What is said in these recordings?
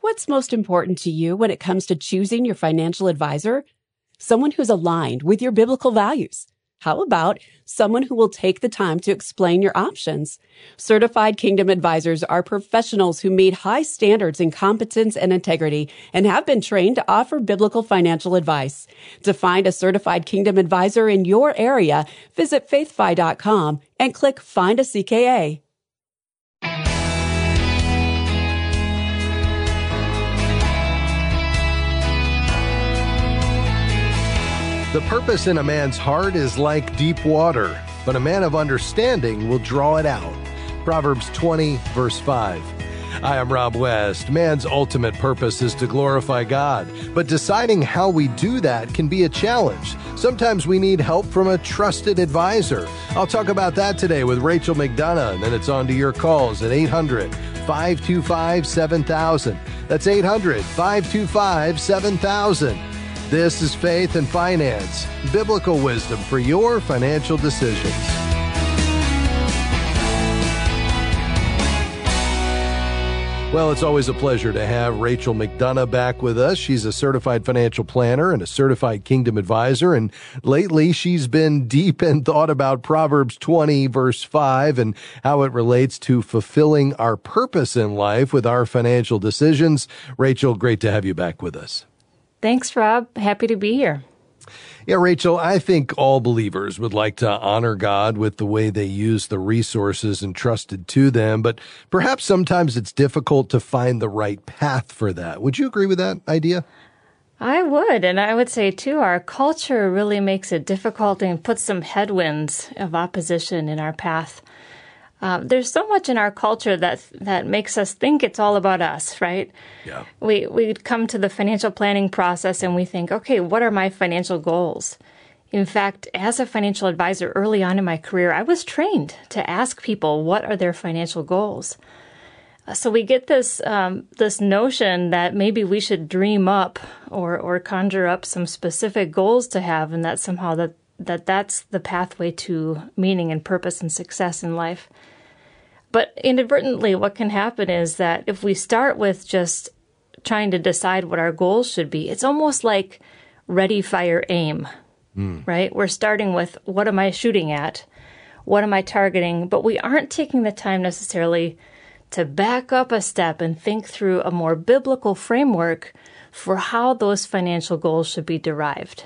What's most important to you when it comes to choosing your financial advisor? Someone who's aligned with your biblical values. How about someone who will take the time to explain your options? Certified Kingdom Advisors are professionals who meet high standards in competence and integrity and have been trained to offer biblical financial advice. To find a certified Kingdom Advisor in your area, visit faithfi.com and click Find a CKA. The purpose in a man's heart is like deep water, but a man of understanding will draw it out. Proverbs 20, verse 5. I am Rob West. Man's ultimate purpose is to glorify God, but deciding how we do that can be a challenge. Sometimes we need help from a trusted advisor. I'll talk about that today with Rachel McDonough, and then it's on to your calls at 800 525 7000. That's 800 525 7000. This is Faith and Finance, biblical wisdom for your financial decisions. Well, it's always a pleasure to have Rachel McDonough back with us. She's a certified financial planner and a certified kingdom advisor. And lately, she's been deep in thought about Proverbs 20, verse 5, and how it relates to fulfilling our purpose in life with our financial decisions. Rachel, great to have you back with us. Thanks, Rob. Happy to be here. Yeah, Rachel, I think all believers would like to honor God with the way they use the resources entrusted to them, but perhaps sometimes it's difficult to find the right path for that. Would you agree with that idea? I would, and I would say too, our culture really makes it difficult and puts some headwinds of opposition in our path. Uh, there's so much in our culture that that makes us think it's all about us, right? Yeah. We we come to the financial planning process and we think, okay, what are my financial goals? In fact, as a financial advisor early on in my career, I was trained to ask people what are their financial goals. Uh, so we get this um, this notion that maybe we should dream up or or conjure up some specific goals to have, and that somehow that that that's the pathway to meaning and purpose and success in life. But inadvertently, what can happen is that if we start with just trying to decide what our goals should be, it's almost like ready, fire, aim, mm. right? We're starting with what am I shooting at? What am I targeting? But we aren't taking the time necessarily to back up a step and think through a more biblical framework for how those financial goals should be derived.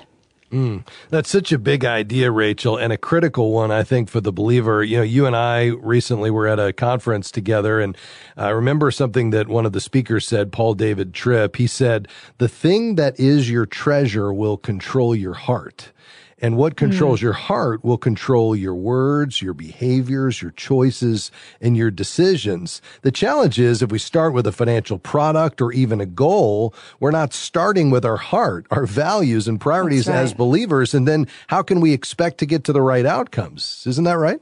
Mm, that's such a big idea, Rachel, and a critical one, I think, for the believer. You know, you and I recently were at a conference together, and I remember something that one of the speakers said, Paul David Tripp. He said, The thing that is your treasure will control your heart. And what controls mm. your heart will control your words, your behaviors, your choices, and your decisions. The challenge is if we start with a financial product or even a goal, we're not starting with our heart, our values and priorities right. as believers. And then how can we expect to get to the right outcomes? Isn't that right?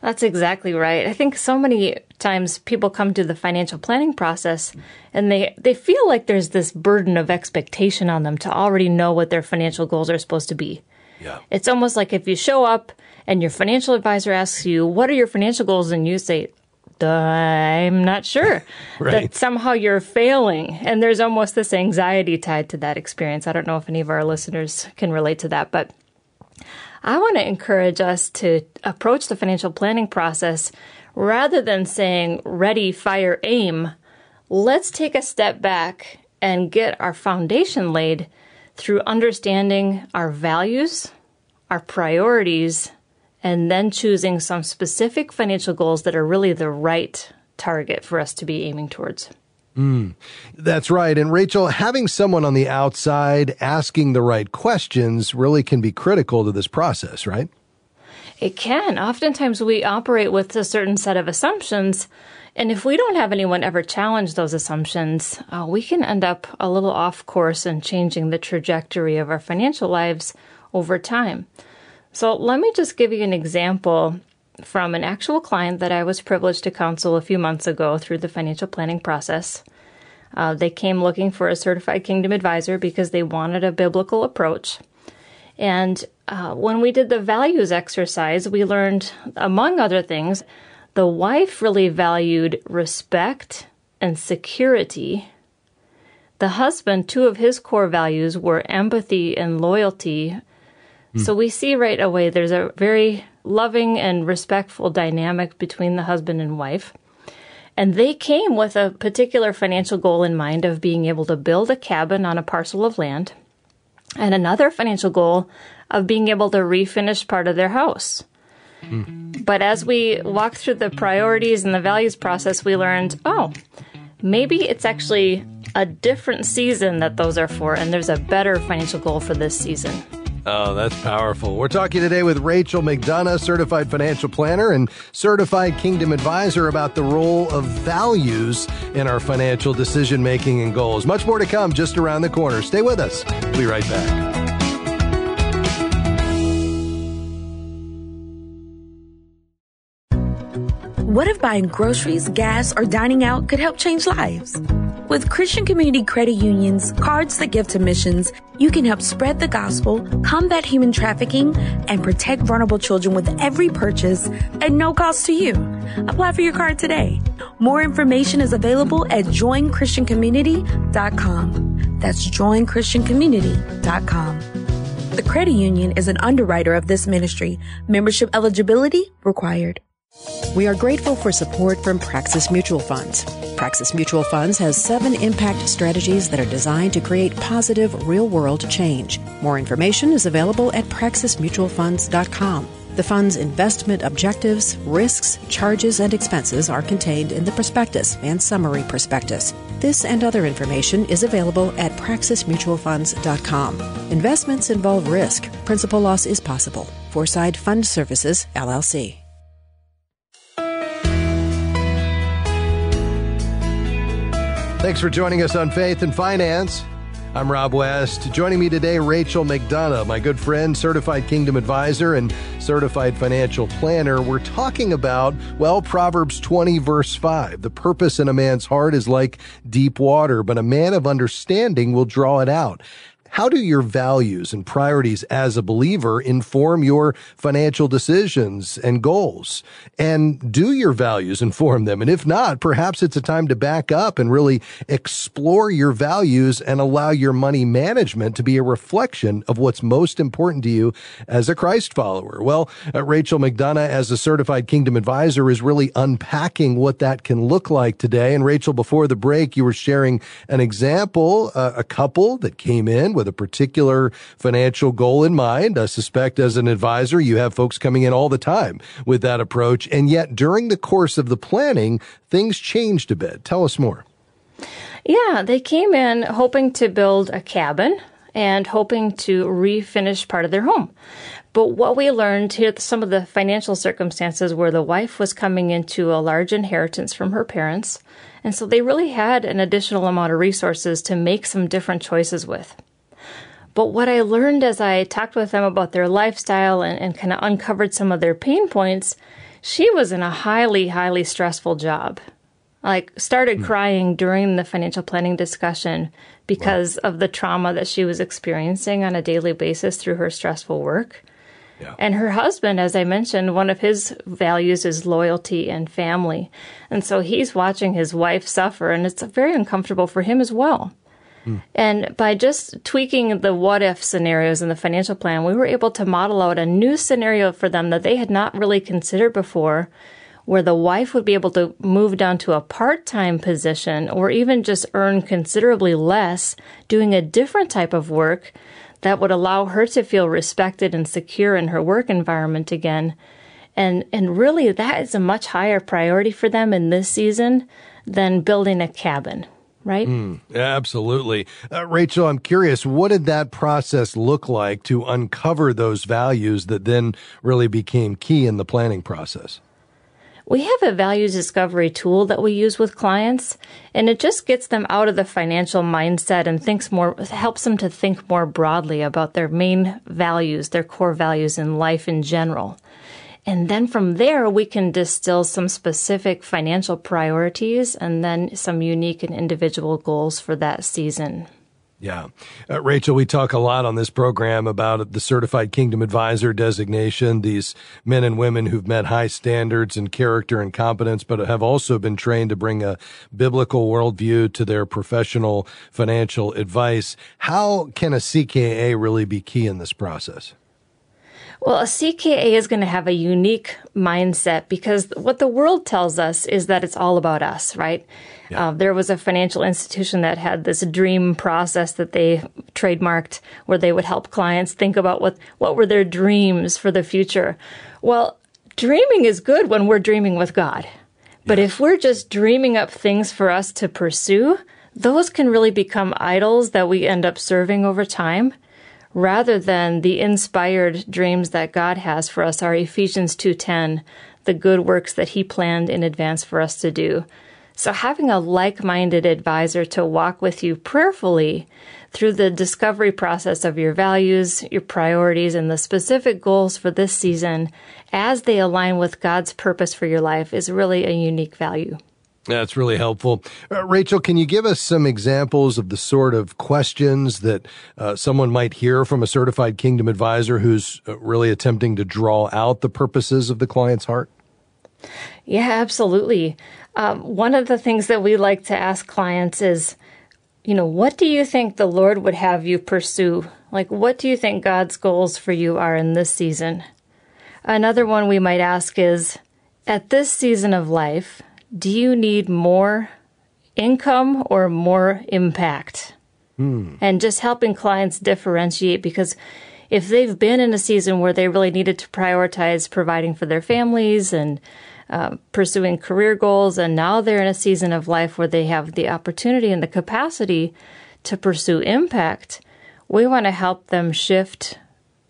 That's exactly right. I think so many times people come to the financial planning process and they, they feel like there's this burden of expectation on them to already know what their financial goals are supposed to be. Yeah. It's almost like if you show up and your financial advisor asks you, What are your financial goals? and you say, I'm not sure. right. That somehow you're failing. And there's almost this anxiety tied to that experience. I don't know if any of our listeners can relate to that, but I want to encourage us to approach the financial planning process rather than saying ready, fire, aim. Let's take a step back and get our foundation laid through understanding our values, our priorities, and then choosing some specific financial goals that are really the right target for us to be aiming towards. Mm, that's right. And Rachel, having someone on the outside asking the right questions really can be critical to this process, right? It can. Oftentimes we operate with a certain set of assumptions and if we don't have anyone ever challenge those assumptions, uh, we can end up a little off course and changing the trajectory of our financial lives over time. So let me just give you an example from an actual client that I was privileged to counsel a few months ago through the financial planning process. Uh, they came looking for a certified kingdom advisor because they wanted a biblical approach. And uh, when we did the values exercise, we learned, among other things, the wife really valued respect and security, the husband, two of his core values were empathy and loyalty. So we see right away there's a very loving and respectful dynamic between the husband and wife. And they came with a particular financial goal in mind of being able to build a cabin on a parcel of land and another financial goal of being able to refinish part of their house. But as we walked through the priorities and the values process, we learned oh, maybe it's actually a different season that those are for, and there's a better financial goal for this season. Oh, that's powerful. We're talking today with Rachel McDonough, certified financial planner and certified kingdom advisor about the role of values in our financial decision making and goals. Much more to come just around the corner. Stay with us. We'll be right back. What if buying groceries, gas, or dining out could help change lives? With Christian Community Credit Union's cards that give to missions, you can help spread the gospel, combat human trafficking, and protect vulnerable children with every purchase at no cost to you. Apply for your card today. More information is available at joinchristiancommunity.com. That's joinchristiancommunity.com. The credit union is an underwriter of this ministry. Membership eligibility required. We are grateful for support from Praxis Mutual Funds. Praxis Mutual Funds has seven impact strategies that are designed to create positive real world change. More information is available at praxismutualfunds.com. The fund's investment objectives, risks, charges, and expenses are contained in the prospectus and summary prospectus. This and other information is available at praxismutualfunds.com. Investments involve risk. Principal loss is possible. Foreside Fund Services, LLC. Thanks for joining us on Faith and Finance. I'm Rob West. Joining me today, Rachel McDonough, my good friend, certified kingdom advisor and certified financial planner. We're talking about, well, Proverbs 20, verse 5. The purpose in a man's heart is like deep water, but a man of understanding will draw it out. How do your values and priorities as a believer inform your financial decisions and goals? And do your values inform them? And if not, perhaps it's a time to back up and really explore your values and allow your money management to be a reflection of what's most important to you as a Christ follower. Well, uh, Rachel McDonough, as a certified kingdom advisor, is really unpacking what that can look like today. And Rachel, before the break, you were sharing an example, uh, a couple that came in with a particular financial goal in mind. I suspect as an advisor, you have folks coming in all the time with that approach. And yet during the course of the planning, things changed a bit. Tell us more. Yeah, they came in hoping to build a cabin and hoping to refinish part of their home. But what we learned here, some of the financial circumstances where the wife was coming into a large inheritance from her parents. And so they really had an additional amount of resources to make some different choices with. But what I learned as I talked with them about their lifestyle and, and kind of uncovered some of their pain points, she was in a highly, highly stressful job. Like, started mm. crying during the financial planning discussion because wow. of the trauma that she was experiencing on a daily basis through her stressful work. Yeah. And her husband, as I mentioned, one of his values is loyalty and family. And so he's watching his wife suffer, and it's very uncomfortable for him as well. And by just tweaking the what if scenarios in the financial plan, we were able to model out a new scenario for them that they had not really considered before, where the wife would be able to move down to a part time position or even just earn considerably less doing a different type of work that would allow her to feel respected and secure in her work environment again. And, and really, that is a much higher priority for them in this season than building a cabin right? Mm, absolutely. Uh, Rachel, I'm curious, what did that process look like to uncover those values that then really became key in the planning process? We have a values discovery tool that we use with clients, and it just gets them out of the financial mindset and thinks more, helps them to think more broadly about their main values, their core values in life in general. And then from there, we can distill some specific financial priorities and then some unique and individual goals for that season. Yeah. Uh, Rachel, we talk a lot on this program about the certified kingdom advisor designation, these men and women who've met high standards in character and competence, but have also been trained to bring a biblical worldview to their professional financial advice. How can a CKA really be key in this process? Well, a CKA is going to have a unique mindset because what the world tells us is that it's all about us, right? Yeah. Uh, there was a financial institution that had this dream process that they trademarked where they would help clients think about what, what were their dreams for the future. Well, dreaming is good when we're dreaming with God. But if we're just dreaming up things for us to pursue, those can really become idols that we end up serving over time rather than the inspired dreams that God has for us are Ephesians 2:10, the good works that he planned in advance for us to do. So having a like-minded advisor to walk with you prayerfully through the discovery process of your values, your priorities, and the specific goals for this season as they align with God's purpose for your life is really a unique value. That's really helpful. Uh, Rachel, can you give us some examples of the sort of questions that uh, someone might hear from a certified kingdom advisor who's uh, really attempting to draw out the purposes of the client's heart? Yeah, absolutely. Um, one of the things that we like to ask clients is, you know, what do you think the Lord would have you pursue? Like, what do you think God's goals for you are in this season? Another one we might ask is, at this season of life, do you need more income or more impact? Hmm. And just helping clients differentiate because if they've been in a season where they really needed to prioritize providing for their families and uh, pursuing career goals, and now they're in a season of life where they have the opportunity and the capacity to pursue impact, we want to help them shift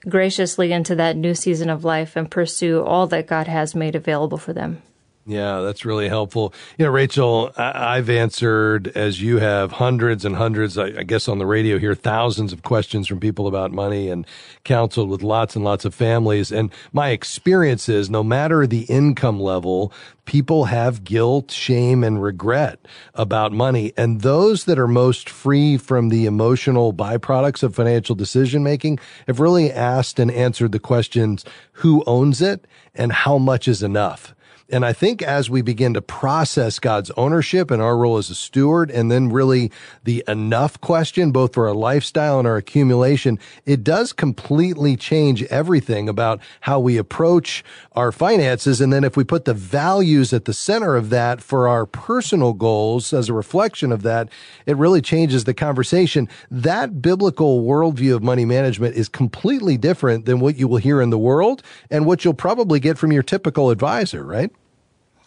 graciously into that new season of life and pursue all that God has made available for them. Yeah, that's really helpful. You know, Rachel, I- have answered, as you have, hundreds and hundreds, I-, I guess on the radio here, thousands of questions from people about money and counseled with lots and lots of families. And my experience is no matter the income level, people have guilt, shame, and regret about money. And those that are most free from the emotional byproducts of financial decision making have really asked and answered the questions, who owns it and how much is enough? And I think as we begin to process God's ownership and our role as a steward, and then really the enough question, both for our lifestyle and our accumulation, it does completely change everything about how we approach our finances. And then if we put the values at the center of that for our personal goals as a reflection of that, it really changes the conversation. That biblical worldview of money management is completely different than what you will hear in the world and what you'll probably get from your typical advisor, right?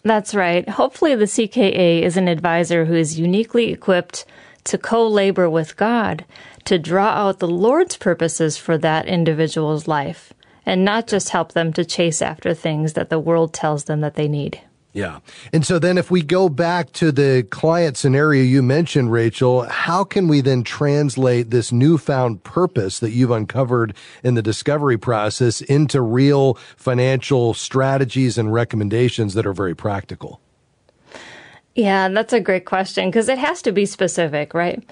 That's right. Hopefully, the CKA is an advisor who is uniquely equipped to co labor with God to draw out the Lord's purposes for that individual's life and not just help them to chase after things that the world tells them that they need. Yeah. And so then if we go back to the client scenario you mentioned, Rachel, how can we then translate this newfound purpose that you've uncovered in the discovery process into real financial strategies and recommendations that are very practical? Yeah, that's a great question because it has to be specific, right?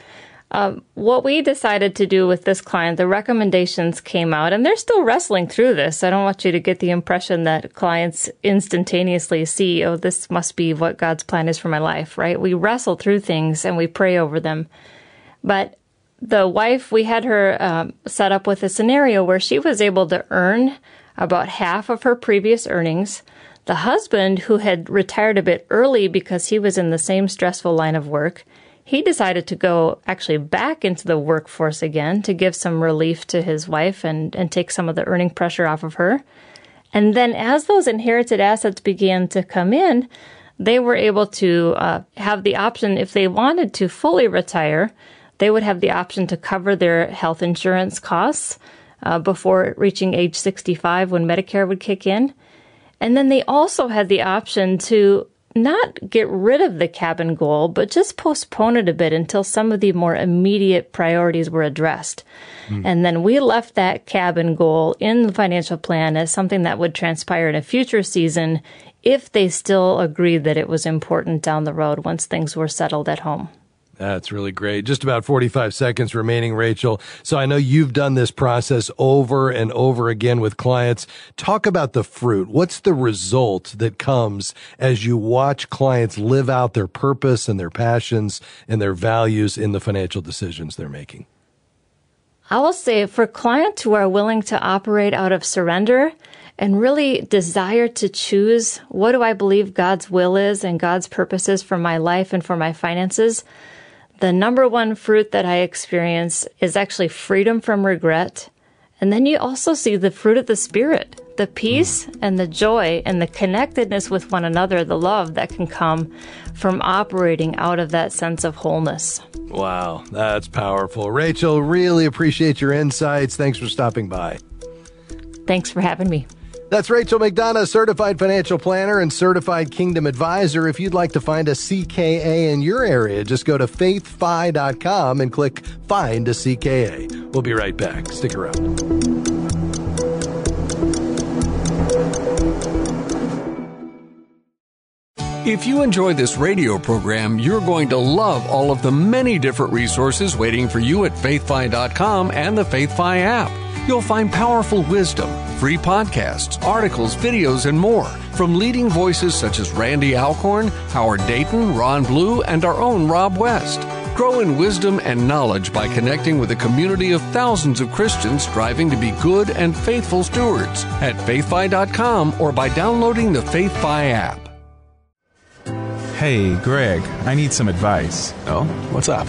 Um, what we decided to do with this client, the recommendations came out, and they're still wrestling through this. I don't want you to get the impression that clients instantaneously see, oh, this must be what God's plan is for my life, right? We wrestle through things and we pray over them. But the wife, we had her um, set up with a scenario where she was able to earn about half of her previous earnings. The husband, who had retired a bit early because he was in the same stressful line of work, he decided to go actually back into the workforce again to give some relief to his wife and, and take some of the earning pressure off of her. And then as those inherited assets began to come in, they were able to uh, have the option, if they wanted to fully retire, they would have the option to cover their health insurance costs uh, before reaching age 65 when Medicare would kick in. And then they also had the option to not get rid of the cabin goal, but just postpone it a bit until some of the more immediate priorities were addressed. Mm. And then we left that cabin goal in the financial plan as something that would transpire in a future season if they still agreed that it was important down the road once things were settled at home. That's really great. Just about 45 seconds remaining, Rachel. So I know you've done this process over and over again with clients. Talk about the fruit. What's the result that comes as you watch clients live out their purpose and their passions and their values in the financial decisions they're making? I will say for clients who are willing to operate out of surrender and really desire to choose what do I believe God's will is and God's purposes for my life and for my finances, the number one fruit that I experience is actually freedom from regret. And then you also see the fruit of the Spirit, the peace and the joy and the connectedness with one another, the love that can come from operating out of that sense of wholeness. Wow, that's powerful. Rachel, really appreciate your insights. Thanks for stopping by. Thanks for having me. That's Rachel McDonough, certified financial planner and certified kingdom advisor. If you'd like to find a CKA in your area, just go to faithfi.com and click Find a CKA. We'll be right back. Stick around. If you enjoy this radio program, you're going to love all of the many different resources waiting for you at faithfi.com and the FaithFi app. You'll find powerful wisdom, free podcasts, articles, videos, and more from leading voices such as Randy Alcorn, Howard Dayton, Ron Blue, and our own Rob West. Grow in wisdom and knowledge by connecting with a community of thousands of Christians striving to be good and faithful stewards at faithfi.com or by downloading the FaithFi app. Hey, Greg, I need some advice. Oh, what's up?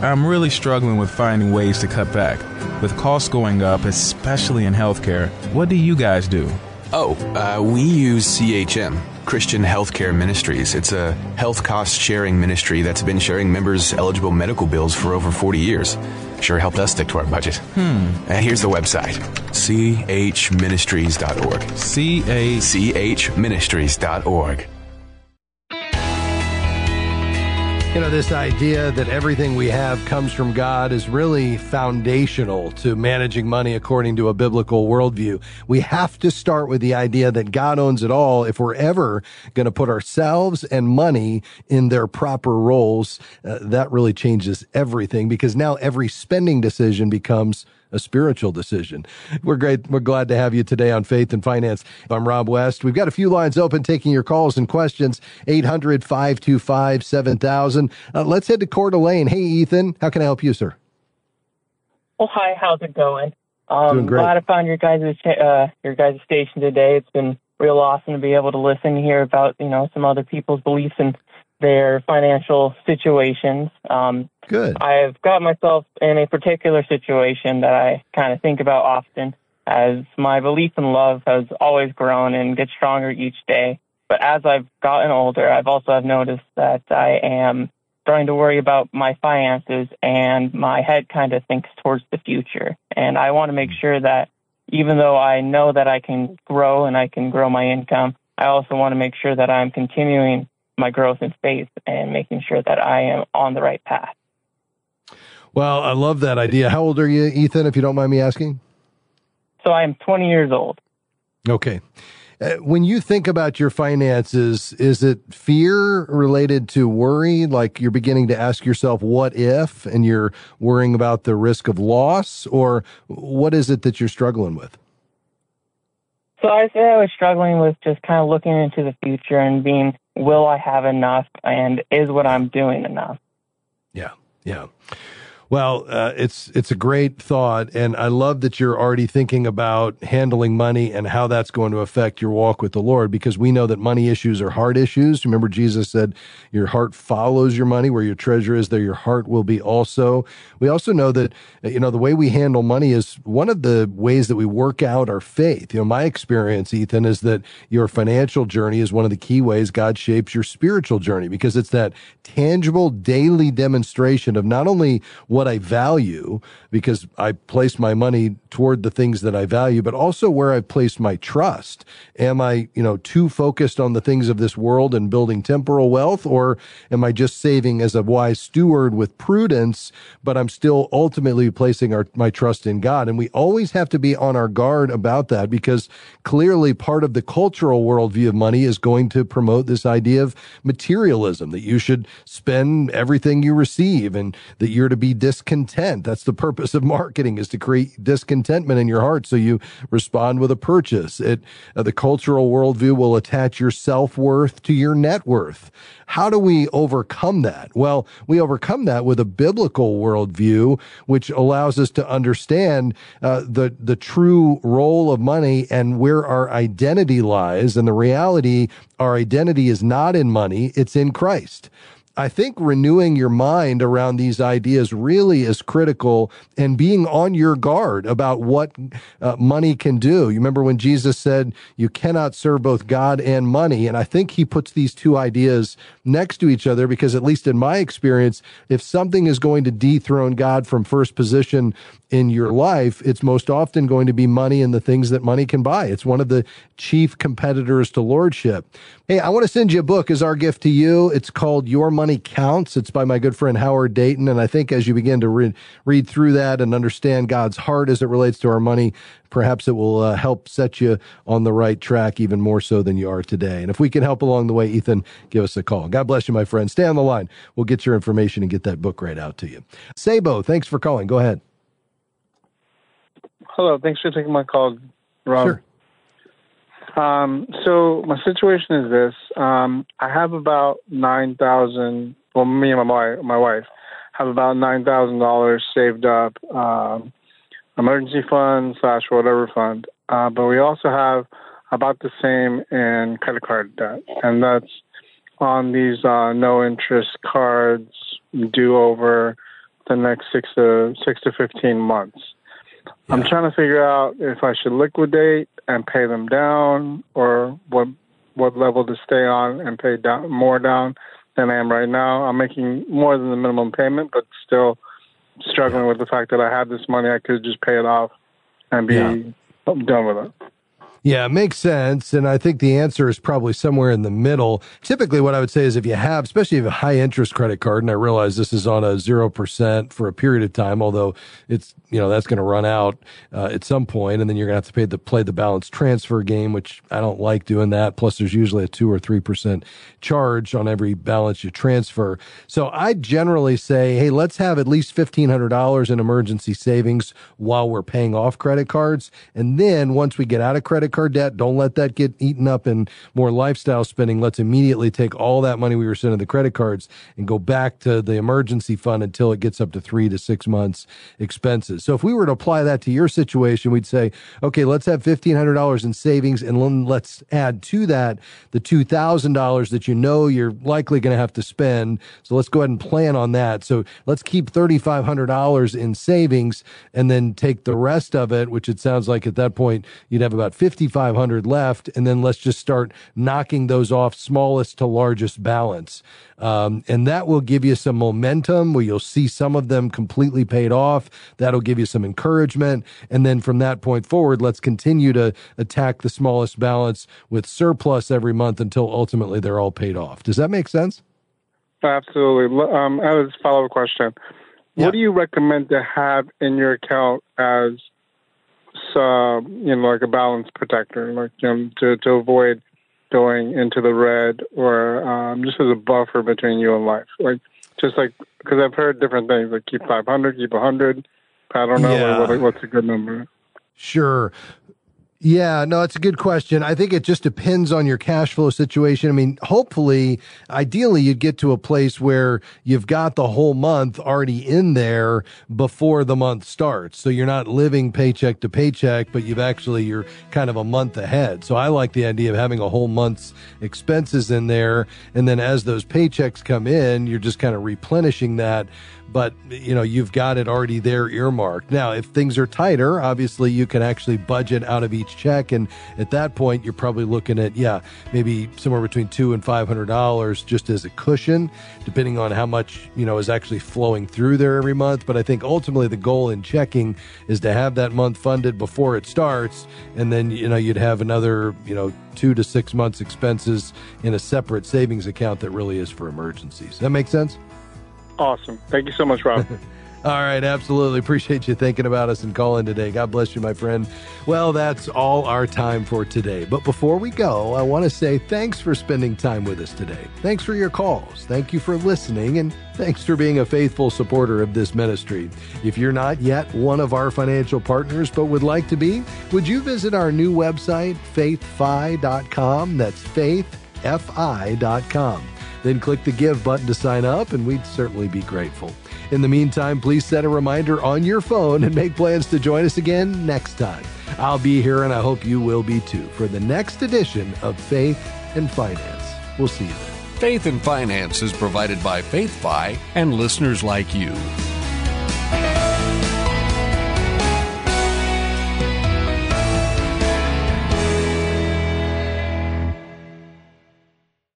I'm really struggling with finding ways to cut back. With costs going up, especially in healthcare, what do you guys do? Oh, uh, we use CHM, Christian Healthcare Ministries. It's a health cost sharing ministry that's been sharing members' eligible medical bills for over 40 years. Sure helped us stick to our budget. Hmm. And here's the website chministries.org. C A chministries.org. You know, this idea that everything we have comes from God is really foundational to managing money according to a biblical worldview. We have to start with the idea that God owns it all if we're ever going to put ourselves and money in their proper roles. Uh, that really changes everything because now every spending decision becomes a spiritual decision. We're great. We're glad to have you today on Faith and Finance. I'm Rob West. We've got a few lines open taking your calls and questions. 800 525 7000. Uh, let's head to Coeur d'Alene. Hey, Ethan, how can I help you, sir? Well, hi. How's it going? Um, Doing great. Glad I found your guys' uh, your guys' station today. It's been real awesome to be able to listen and hear about you know some other people's beliefs and their financial situations. Um, Good. I've got myself in a particular situation that I kind of think about often as my belief in love has always grown and gets stronger each day. But as I've gotten older, I've also have noticed that I am starting to worry about my finances and my head kind of thinks towards the future. And I want to make sure that even though I know that I can grow and I can grow my income, I also want to make sure that I'm continuing my growth in faith and making sure that I am on the right path. Well, I love that idea. How old are you, Ethan, if you don't mind me asking? So I am 20 years old. Okay. Uh, when you think about your finances, is it fear related to worry? Like you're beginning to ask yourself, what if, and you're worrying about the risk of loss? Or what is it that you're struggling with? So I say I was struggling with just kind of looking into the future and being, will I have enough and is what I'm doing enough? Yeah. Yeah. Well, uh, it's it's a great thought, and I love that you're already thinking about handling money and how that's going to affect your walk with the Lord. Because we know that money issues are heart issues. Remember, Jesus said, "Your heart follows your money; where your treasure is, there your heart will be also." We also know that you know the way we handle money is one of the ways that we work out our faith. You know, my experience, Ethan, is that your financial journey is one of the key ways God shapes your spiritual journey because it's that tangible daily demonstration of not only what what I value because I place my money toward the things that I value, but also where I've placed my trust. Am I, you know, too focused on the things of this world and building temporal wealth, or am I just saving as a wise steward with prudence, but I'm still ultimately placing our, my trust in God? And we always have to be on our guard about that because clearly part of the cultural worldview of money is going to promote this idea of materialism, that you should spend everything you receive and that you're to be discontent. That's the purpose of marketing is to create discontentment in your heart. So you respond with a purchase. It, uh, the cultural worldview will attach your self worth to your net worth. How do we overcome that? Well, we overcome that with a biblical worldview, which allows us to understand uh, the the true role of money and where our identity lies. And the reality, our identity is not in money; it's in Christ. I think renewing your mind around these ideas really is critical and being on your guard about what uh, money can do. You remember when Jesus said you cannot serve both God and money. And I think he puts these two ideas next to each other because at least in my experience, if something is going to dethrone God from first position in your life, it's most often going to be money and the things that money can buy. It's one of the chief competitors to lordship. Hey, I want to send you a book as our gift to you. It's called Your Money Counts. It's by my good friend Howard Dayton. And I think as you begin to re- read through that and understand God's heart as it relates to our money, perhaps it will uh, help set you on the right track even more so than you are today. And if we can help along the way, Ethan, give us a call. God bless you, my friend. Stay on the line. We'll get your information and get that book right out to you. Sabo, thanks for calling. Go ahead. Hello, thanks for taking my call, Rob. Sure. Um, so my situation is this: um, I have about nine thousand. Well, me and my my wife have about nine thousand dollars saved up, um, emergency fund slash whatever fund. Uh, but we also have about the same in credit card debt, and that's on these uh, no interest cards due over the next six to six to fifteen months. Yeah. I'm trying to figure out if I should liquidate and pay them down, or what what level to stay on and pay down more down than I am right now. I'm making more than the minimum payment, but still struggling with the fact that I have this money. I could just pay it off and be yeah. done with it. Yeah, it makes sense. And I think the answer is probably somewhere in the middle. Typically, what I would say is if you have, especially if you have a high interest credit card, and I realize this is on a 0% for a period of time, although it's, you know, that's going to run out uh, at some point, and then you're going to have to pay the, play the balance transfer game, which I don't like doing that. Plus, there's usually a 2 or 3% charge on every balance you transfer. So I generally say, hey, let's have at least $1,500 in emergency savings while we're paying off credit cards. And then once we get out of credit credit card debt. Don't let that get eaten up in more lifestyle spending. Let's immediately take all that money we were sending the credit cards and go back to the emergency fund until it gets up to three to six months expenses. So if we were to apply that to your situation, we'd say, okay, let's have $1,500 in savings and let's add to that the $2,000 that you know you're likely going to have to spend. So let's go ahead and plan on that. So let's keep $3,500 in savings and then take the rest of it, which it sounds like at that point you'd have about 50 5,500 left, and then let's just start knocking those off smallest to largest balance. Um, and that will give you some momentum where you'll see some of them completely paid off. That'll give you some encouragement. And then from that point forward, let's continue to attack the smallest balance with surplus every month until ultimately they're all paid off. Does that make sense? Absolutely. Um, as a follow up question, yeah. what do you recommend to have in your account as uh, you know, like a balance protector, like you know, to to avoid going into the red or um, just as a buffer between you and life. Like just like because I've heard different things, like keep 500, keep 100. I don't know yeah. what, what's a good number. Sure. Yeah, no, it's a good question. I think it just depends on your cash flow situation. I mean, hopefully, ideally, you'd get to a place where you've got the whole month already in there before the month starts. So you're not living paycheck to paycheck, but you've actually, you're kind of a month ahead. So I like the idea of having a whole month's expenses in there. And then as those paychecks come in, you're just kind of replenishing that but you know you've got it already there earmarked. Now, if things are tighter, obviously you can actually budget out of each check, and at that point you're probably looking at yeah maybe somewhere between two and five hundred dollars just as a cushion, depending on how much you know is actually flowing through there every month. But I think ultimately the goal in checking is to have that month funded before it starts, and then you know you'd have another you know two to six months expenses in a separate savings account that really is for emergencies. That makes sense. Awesome. Thank you so much, Rob. All right, absolutely. Appreciate you thinking about us and calling today. God bless you, my friend. Well, that's all our time for today. But before we go, I want to say thanks for spending time with us today. Thanks for your calls. Thank you for listening. And thanks for being a faithful supporter of this ministry. If you're not yet one of our financial partners but would like to be, would you visit our new website, faithfi.com? That's faithfi.com. Then click the Give button to sign up, and we'd certainly be grateful. In the meantime, please set a reminder on your phone and make plans to join us again next time. I'll be here, and I hope you will be too, for the next edition of Faith and Finance. We'll see you then. Faith and Finance is provided by FaithFi and listeners like you.